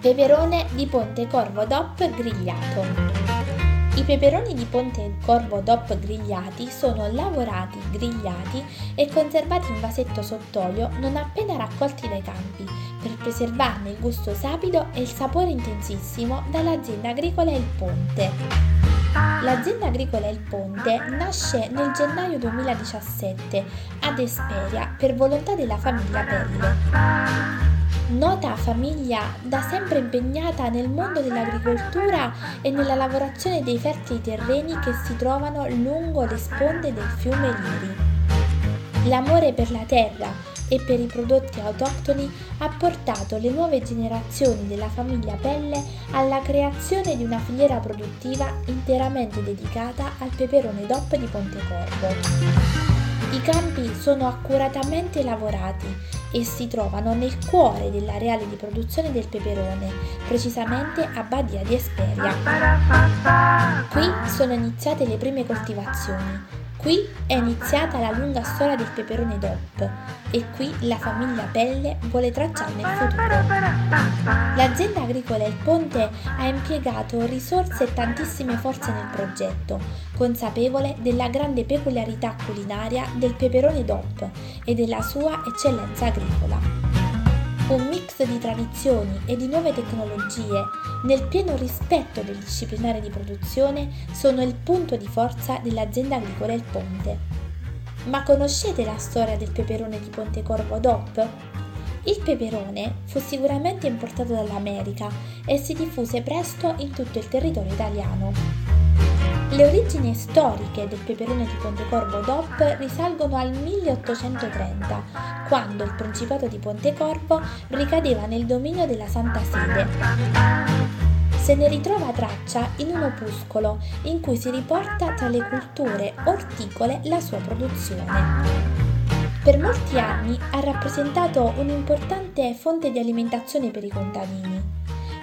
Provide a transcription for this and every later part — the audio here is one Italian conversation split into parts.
Peperone di Ponte Corvo DOP grigliato. I peperoni di Ponte Corvo DOP grigliati sono lavorati, grigliati e conservati in vasetto sott'olio non appena raccolti dai campi, per preservarne il gusto sapido e il sapore intensissimo dall'azienda agricola Il Ponte. L'azienda agricola Il Ponte nasce nel gennaio 2017 ad Esperia per volontà della famiglia Pelle nota famiglia da sempre impegnata nel mondo dell'agricoltura e nella lavorazione dei fertili terreni che si trovano lungo le sponde del fiume Liri. L'amore per la terra e per i prodotti autoctoni ha portato le nuove generazioni della famiglia Pelle alla creazione di una filiera produttiva interamente dedicata al peperone DOP di Pontecorvo. I campi sono accuratamente lavorati e si trovano nel cuore dell'areale di produzione del peperone, precisamente a Badia di Esperia. Qui sono iniziate le prime coltivazioni, Qui è iniziata la lunga storia del peperone DOP e qui la famiglia Pelle vuole tracciarne il futuro. L'azienda agricola Il Ponte ha impiegato risorse e tantissime forze nel progetto, consapevole della grande peculiarità culinaria del peperone DOP e della sua eccellenza agricola un mix di tradizioni e di nuove tecnologie, nel pieno rispetto del disciplinare di produzione, sono il punto di forza dell'azienda agricola Il Ponte. Ma conoscete la storia del peperone di Pontecorvo DOP? Il peperone fu sicuramente importato dall'America e si diffuse presto in tutto il territorio italiano. Le origini storiche del peperone di Pontecorvo DOP risalgono al 1830, quando il Principato di Pontecorvo ricadeva nel dominio della Santa Sede. Se ne ritrova traccia in un opuscolo in cui si riporta tra le culture orticole la sua produzione. Per molti anni ha rappresentato un'importante fonte di alimentazione per i contadini.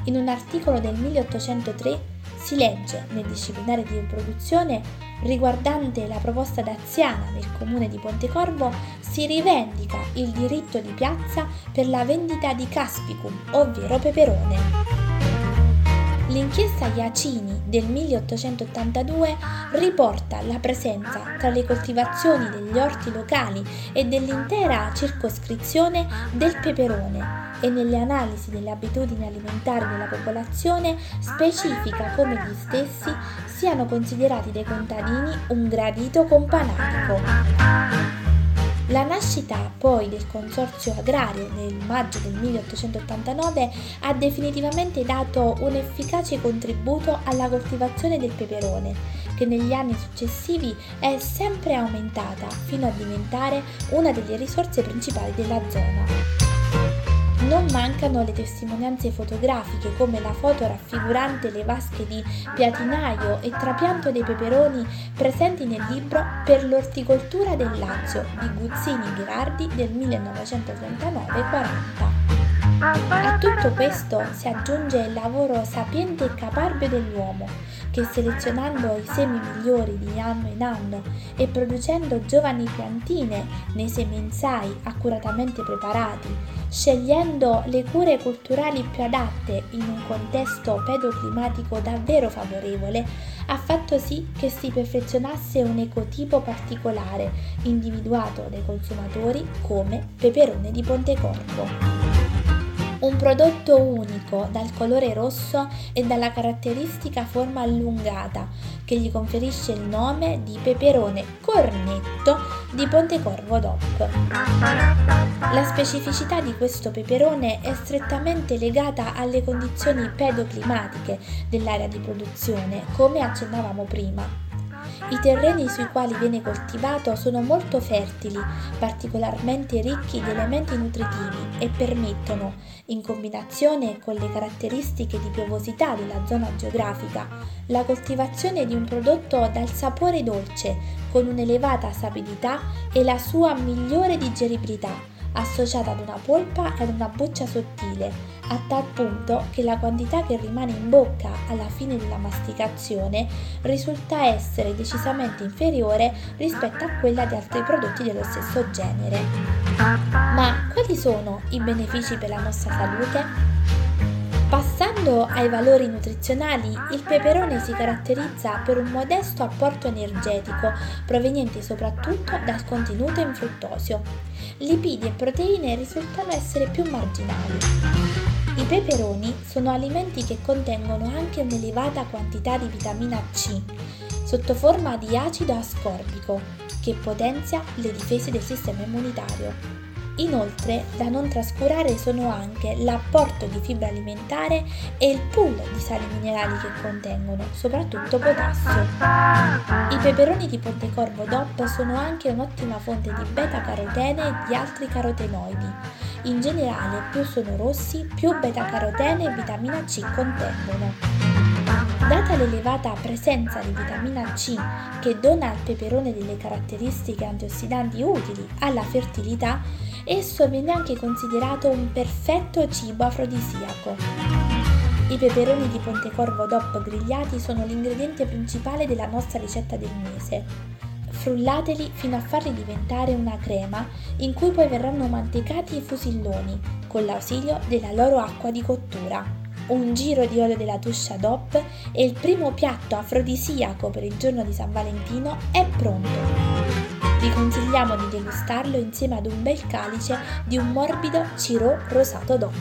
In un articolo del 1803 si legge nel disciplinare di produzione riguardante la proposta daziana del comune di Pontecorvo si rivendica il diritto di piazza per la vendita di caspicum, ovvero peperone. L'inchiesta Iacini del 1882 riporta la presenza tra le coltivazioni degli orti locali e dell'intera circoscrizione del peperone e nelle analisi delle abitudini alimentari della popolazione specifica come gli stessi siano considerati dai contadini un gradito companatico. La nascita poi del consorzio agrario nel maggio del 1889 ha definitivamente dato un efficace contributo alla coltivazione del peperone, che negli anni successivi è sempre aumentata fino a diventare una delle risorse principali della zona. Non mancano le testimonianze fotografiche come la foto raffigurante le vasche di piatinaio e trapianto dei peperoni presenti nel libro Per l'orticoltura del Lazio di Guzzini Ghirardi del 1939-40. A tutto questo si aggiunge il lavoro sapiente e caparbio dell'uomo, che selezionando i semi migliori di anno in anno e producendo giovani piantine nei semenzai accuratamente preparati, scegliendo le cure culturali più adatte in un contesto pedoclimatico davvero favorevole, ha fatto sì che si perfezionasse un ecotipo particolare, individuato dai consumatori come peperone di Pontecorvo un prodotto unico dal colore rosso e dalla caratteristica forma allungata che gli conferisce il nome di peperone cornetto di Pontecorvo DOP. La specificità di questo peperone è strettamente legata alle condizioni pedoclimatiche dell'area di produzione, come accennavamo prima. I terreni sui quali viene coltivato sono molto fertili, particolarmente ricchi di elementi nutritivi e permettono, in combinazione con le caratteristiche di piovosità della zona geografica, la coltivazione di un prodotto dal sapore dolce, con un'elevata sapidità e la sua migliore digeribilità associata ad una polpa e ad una buccia sottile, a tal punto che la quantità che rimane in bocca alla fine della masticazione risulta essere decisamente inferiore rispetto a quella di altri prodotti dello stesso genere. Ma quali sono i benefici per la nostra salute? Passando ai valori nutrizionali, il peperone si caratterizza per un modesto apporto energetico proveniente soprattutto dal contenuto in fruttosio. Lipidi e proteine risultano essere più marginali. I peperoni sono alimenti che contengono anche un'elevata quantità di vitamina C, sotto forma di acido ascorbico, che potenzia le difese del sistema immunitario. Inoltre, da non trascurare sono anche l'apporto di fibra alimentare e il pool di sali minerali che contengono, soprattutto potassio. I peperoni di Pontecorvo DOP sono anche un'ottima fonte di beta-carotene e di altri carotenoidi. In generale, più sono rossi, più beta-carotene e vitamina C contengono. Data l'elevata presenza di vitamina C che dona al peperone delle caratteristiche antiossidanti utili alla fertilità, esso viene anche considerato un perfetto cibo afrodisiaco. I peperoni di Pontecorvo DOP grigliati sono l'ingrediente principale della nostra ricetta del mese. Frullateli fino a farli diventare una crema in cui poi verranno mantecati i fusilloni con l'ausilio della loro acqua di cottura un giro di olio della tuscia DOP e il primo piatto afrodisiaco per il giorno di San Valentino è pronto. Vi consigliamo di degustarlo insieme ad un bel calice di un morbido Ciro rosato DOP.